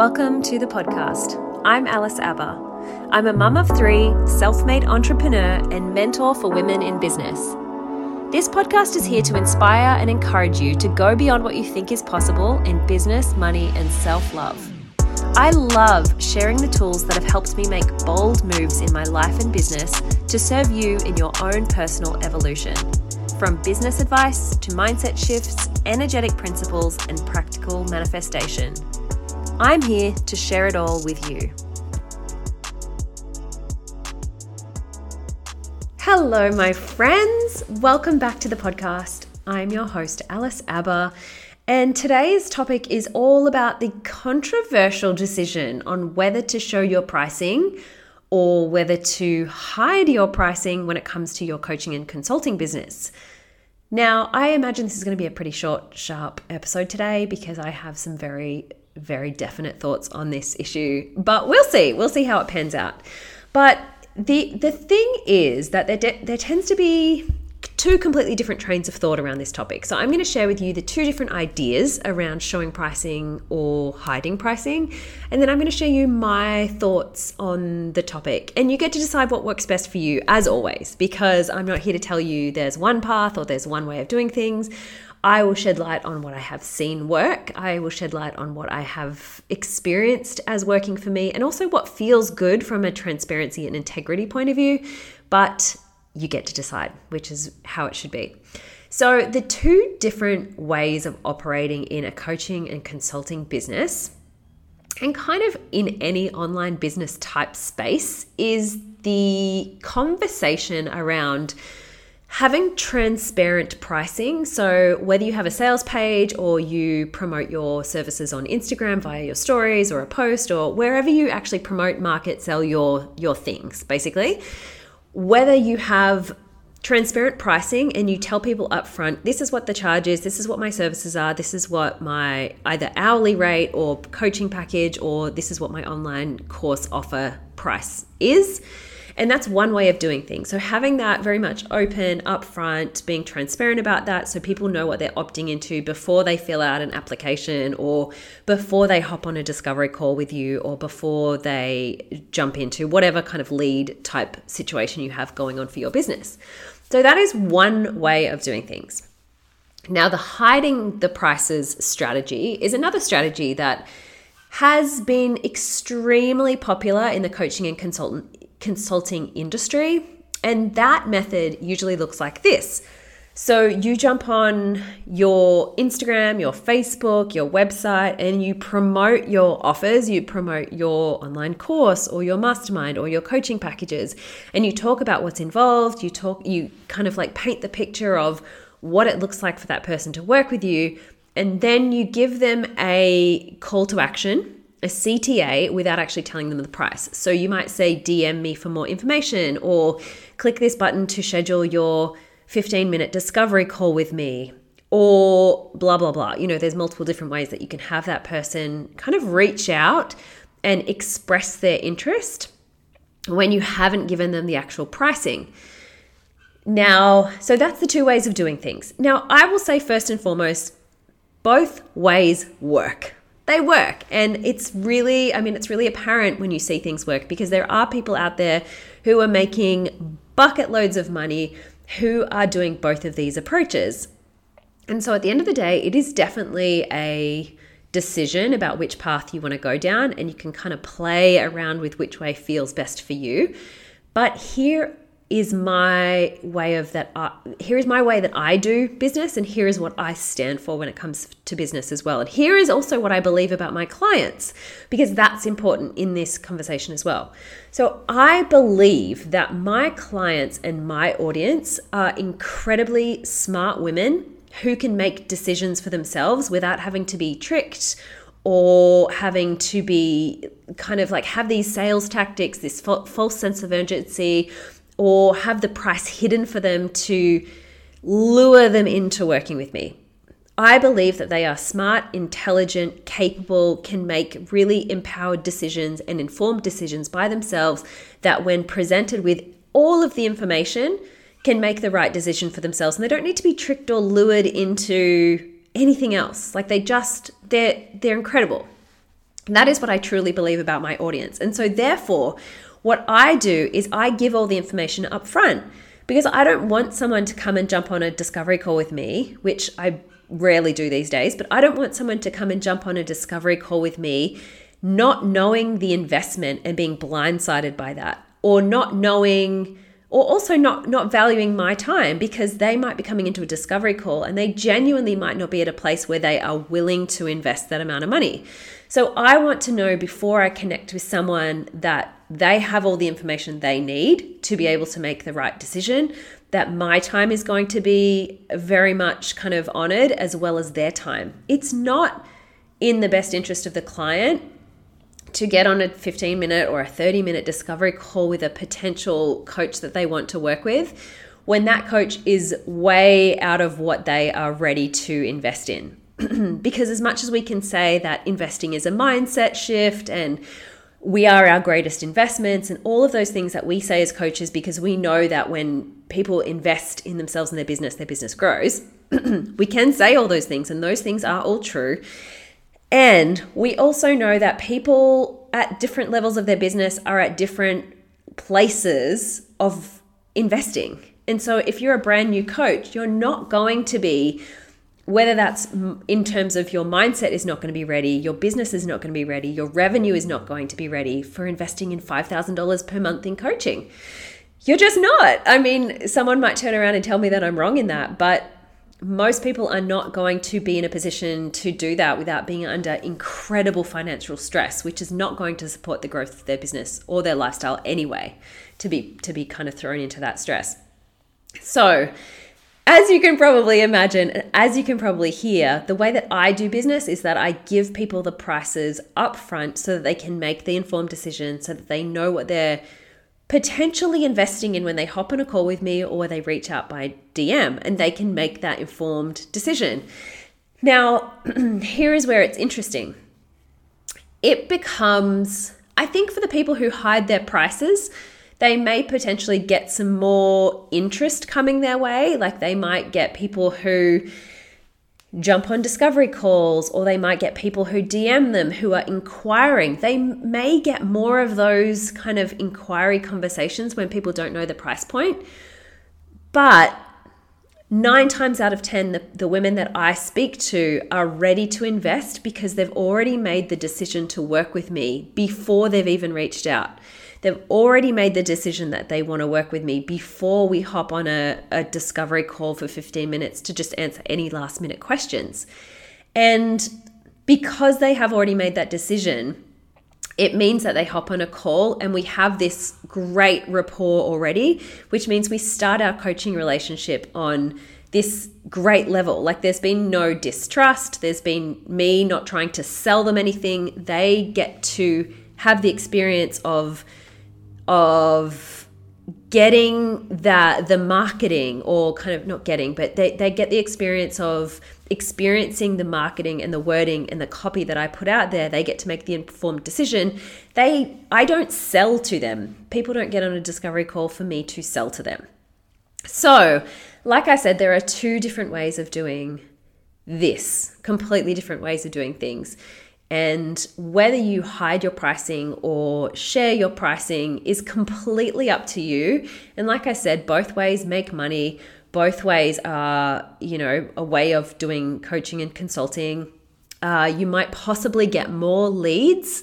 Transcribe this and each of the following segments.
Welcome to the podcast. I'm Alice Abba. I'm a mum of three, self made entrepreneur, and mentor for women in business. This podcast is here to inspire and encourage you to go beyond what you think is possible in business, money, and self love. I love sharing the tools that have helped me make bold moves in my life and business to serve you in your own personal evolution. From business advice to mindset shifts, energetic principles, and practical manifestation. I'm here to share it all with you. Hello, my friends. Welcome back to the podcast. I'm your host, Alice Abba, and today's topic is all about the controversial decision on whether to show your pricing or whether to hide your pricing when it comes to your coaching and consulting business. Now, I imagine this is going to be a pretty short, sharp episode today because I have some very very definite thoughts on this issue, but we'll see. We'll see how it pans out. But the the thing is that there de- there tends to be two completely different trains of thought around this topic. So I'm going to share with you the two different ideas around showing pricing or hiding pricing, and then I'm going to share you my thoughts on the topic. And you get to decide what works best for you as always, because I'm not here to tell you there's one path or there's one way of doing things. I will shed light on what I have seen work. I will shed light on what I have experienced as working for me and also what feels good from a transparency and integrity point of view. But you get to decide, which is how it should be. So, the two different ways of operating in a coaching and consulting business, and kind of in any online business type space, is the conversation around having transparent pricing. So, whether you have a sales page or you promote your services on Instagram via your stories or a post or wherever you actually promote, market, sell your, your things, basically, whether you have transparent pricing and you tell people up front this is what the charge is this is what my services are this is what my either hourly rate or coaching package or this is what my online course offer price is and that's one way of doing things. So having that very much open, upfront, being transparent about that so people know what they're opting into before they fill out an application or before they hop on a discovery call with you or before they jump into whatever kind of lead type situation you have going on for your business. So that is one way of doing things. Now, the hiding the prices strategy is another strategy that has been extremely popular in the coaching and consultant consulting industry. And that method usually looks like this. So you jump on your Instagram, your Facebook, your website, and you promote your offers. You promote your online course or your mastermind or your coaching packages. And you talk about what's involved. You talk, you kind of like paint the picture of what it looks like for that person to work with you. And then you give them a call to action a CTA without actually telling them the price. So you might say, DM me for more information, or click this button to schedule your 15 minute discovery call with me, or blah, blah, blah. You know, there's multiple different ways that you can have that person kind of reach out and express their interest when you haven't given them the actual pricing. Now, so that's the two ways of doing things. Now, I will say first and foremost, both ways work they work. And it's really, I mean, it's really apparent when you see things work because there are people out there who are making bucket loads of money who are doing both of these approaches. And so at the end of the day, it is definitely a decision about which path you want to go down, and you can kind of play around with which way feels best for you. But here is my way of that I, here is my way that I do business and here is what I stand for when it comes to business as well. And here is also what I believe about my clients because that's important in this conversation as well. So I believe that my clients and my audience are incredibly smart women who can make decisions for themselves without having to be tricked or having to be kind of like have these sales tactics, this false sense of urgency, or have the price hidden for them to lure them into working with me. I believe that they are smart, intelligent, capable, can make really empowered decisions and informed decisions by themselves that, when presented with all of the information, can make the right decision for themselves. And they don't need to be tricked or lured into anything else. Like they just, they're, they're incredible. That is what I truly believe about my audience. And so, therefore, what I do is I give all the information up front because I don't want someone to come and jump on a discovery call with me, which I rarely do these days, but I don't want someone to come and jump on a discovery call with me not knowing the investment and being blindsided by that or not knowing or also not not valuing my time because they might be coming into a discovery call and they genuinely might not be at a place where they are willing to invest that amount of money. So I want to know before I connect with someone that they have all the information they need to be able to make the right decision, that my time is going to be very much kind of honored as well as their time. It's not in the best interest of the client to get on a 15 minute or a 30 minute discovery call with a potential coach that they want to work with when that coach is way out of what they are ready to invest in. because as much as we can say that investing is a mindset shift and we are our greatest investments and all of those things that we say as coaches because we know that when people invest in themselves and their business, their business grows. we can say all those things and those things are all true. And we also know that people at different levels of their business are at different places of investing. And so if you're a brand new coach, you're not going to be whether that's in terms of your mindset is not going to be ready, your business is not going to be ready, your revenue is not going to be ready for investing in $5,000 per month in coaching. You're just not. I mean, someone might turn around and tell me that I'm wrong in that, but most people are not going to be in a position to do that without being under incredible financial stress, which is not going to support the growth of their business or their lifestyle anyway, to be to be kind of thrown into that stress. So, as you can probably imagine, as you can probably hear, the way that I do business is that I give people the prices up front so that they can make the informed decision, so that they know what they're potentially investing in when they hop on a call with me or they reach out by DM and they can make that informed decision. Now, here is where it's interesting. It becomes, I think, for the people who hide their prices, they may potentially get some more interest coming their way. Like they might get people who jump on discovery calls, or they might get people who DM them who are inquiring. They may get more of those kind of inquiry conversations when people don't know the price point. But nine times out of 10, the, the women that I speak to are ready to invest because they've already made the decision to work with me before they've even reached out. They've already made the decision that they want to work with me before we hop on a, a discovery call for 15 minutes to just answer any last minute questions. And because they have already made that decision, it means that they hop on a call and we have this great rapport already, which means we start our coaching relationship on this great level. Like there's been no distrust, there's been me not trying to sell them anything. They get to have the experience of of getting that the marketing or kind of not getting but they, they get the experience of experiencing the marketing and the wording and the copy that i put out there. They get to make the informed decision. They i don't sell to them. People don't get on a discovery call for me to sell to them. So like i said there are two different ways of doing this completely different ways of doing things and whether you hide your pricing or share your pricing is completely up to you. And like I said, both ways make money. Both ways are, you know, a way of doing coaching and consulting. Uh, you might possibly get more leads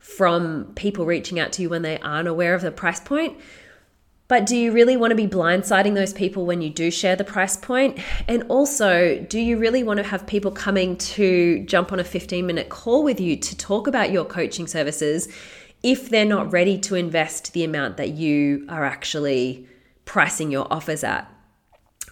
from people reaching out to you when they aren't aware of the price point. But do you really want to be blindsiding those people when you do share the price point? And also, do you really want to have people coming to jump on a 15 minute call with you to talk about your coaching services if they're not ready to invest the amount that you are actually pricing your offers at?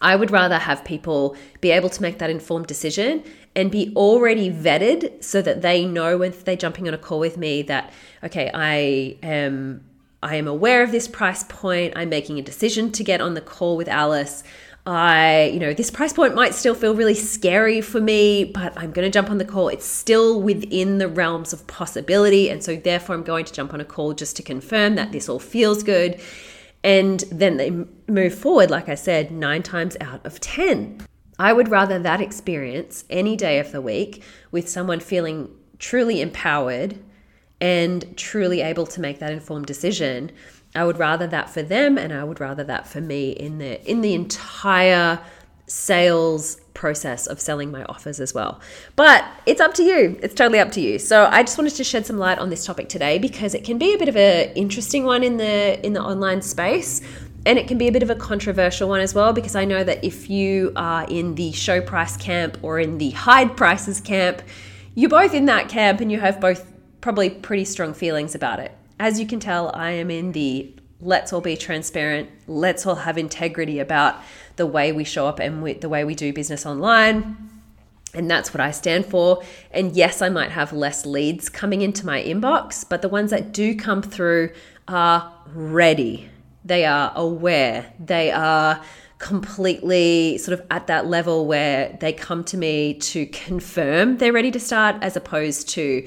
I would rather have people be able to make that informed decision and be already vetted so that they know if they're jumping on a call with me that, okay, I am I am aware of this price point. I'm making a decision to get on the call with Alice. I, you know, this price point might still feel really scary for me, but I'm going to jump on the call. It's still within the realms of possibility. And so, therefore, I'm going to jump on a call just to confirm that this all feels good. And then they move forward, like I said, nine times out of 10. I would rather that experience any day of the week with someone feeling truly empowered and truly able to make that informed decision, I would rather that for them and I would rather that for me in the in the entire sales process of selling my offers as well. But it's up to you. It's totally up to you. So I just wanted to shed some light on this topic today because it can be a bit of an interesting one in the in the online space and it can be a bit of a controversial one as well because I know that if you are in the show price camp or in the hide prices camp, you're both in that camp and you have both probably pretty strong feelings about it. As you can tell, I am in the let's all be transparent, let's all have integrity about the way we show up and we, the way we do business online. And that's what I stand for. And yes, I might have less leads coming into my inbox, but the ones that do come through are ready. They are aware. They are completely sort of at that level where they come to me to confirm they're ready to start as opposed to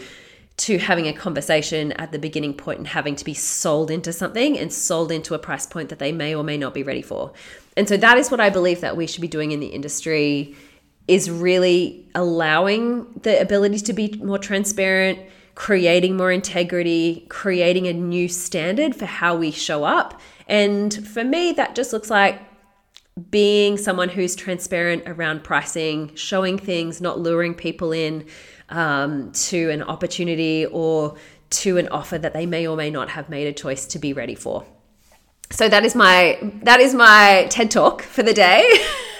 to having a conversation at the beginning point and having to be sold into something and sold into a price point that they may or may not be ready for. And so that is what I believe that we should be doing in the industry is really allowing the ability to be more transparent, creating more integrity, creating a new standard for how we show up. And for me that just looks like being someone who's transparent around pricing, showing things, not luring people in um, to an opportunity or to an offer that they may or may not have made a choice to be ready for. So that is my that is my TED talk for the day.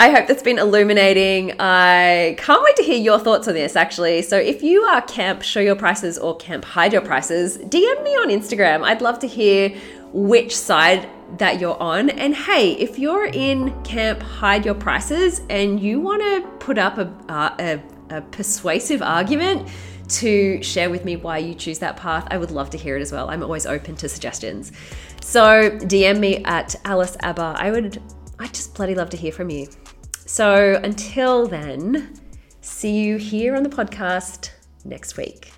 I hope that's been illuminating. I can't wait to hear your thoughts on this actually. So if you are camp show your prices or camp hide your prices, DM me on Instagram. I'd love to hear which side that you're on. And hey, if you're in camp hide your prices and you want to put up a, uh, a a persuasive argument to share with me why you choose that path, I would love to hear it as well. I'm always open to suggestions. So DM me at Alice Abba. I would, I just bloody love to hear from you. So until then, see you here on the podcast next week.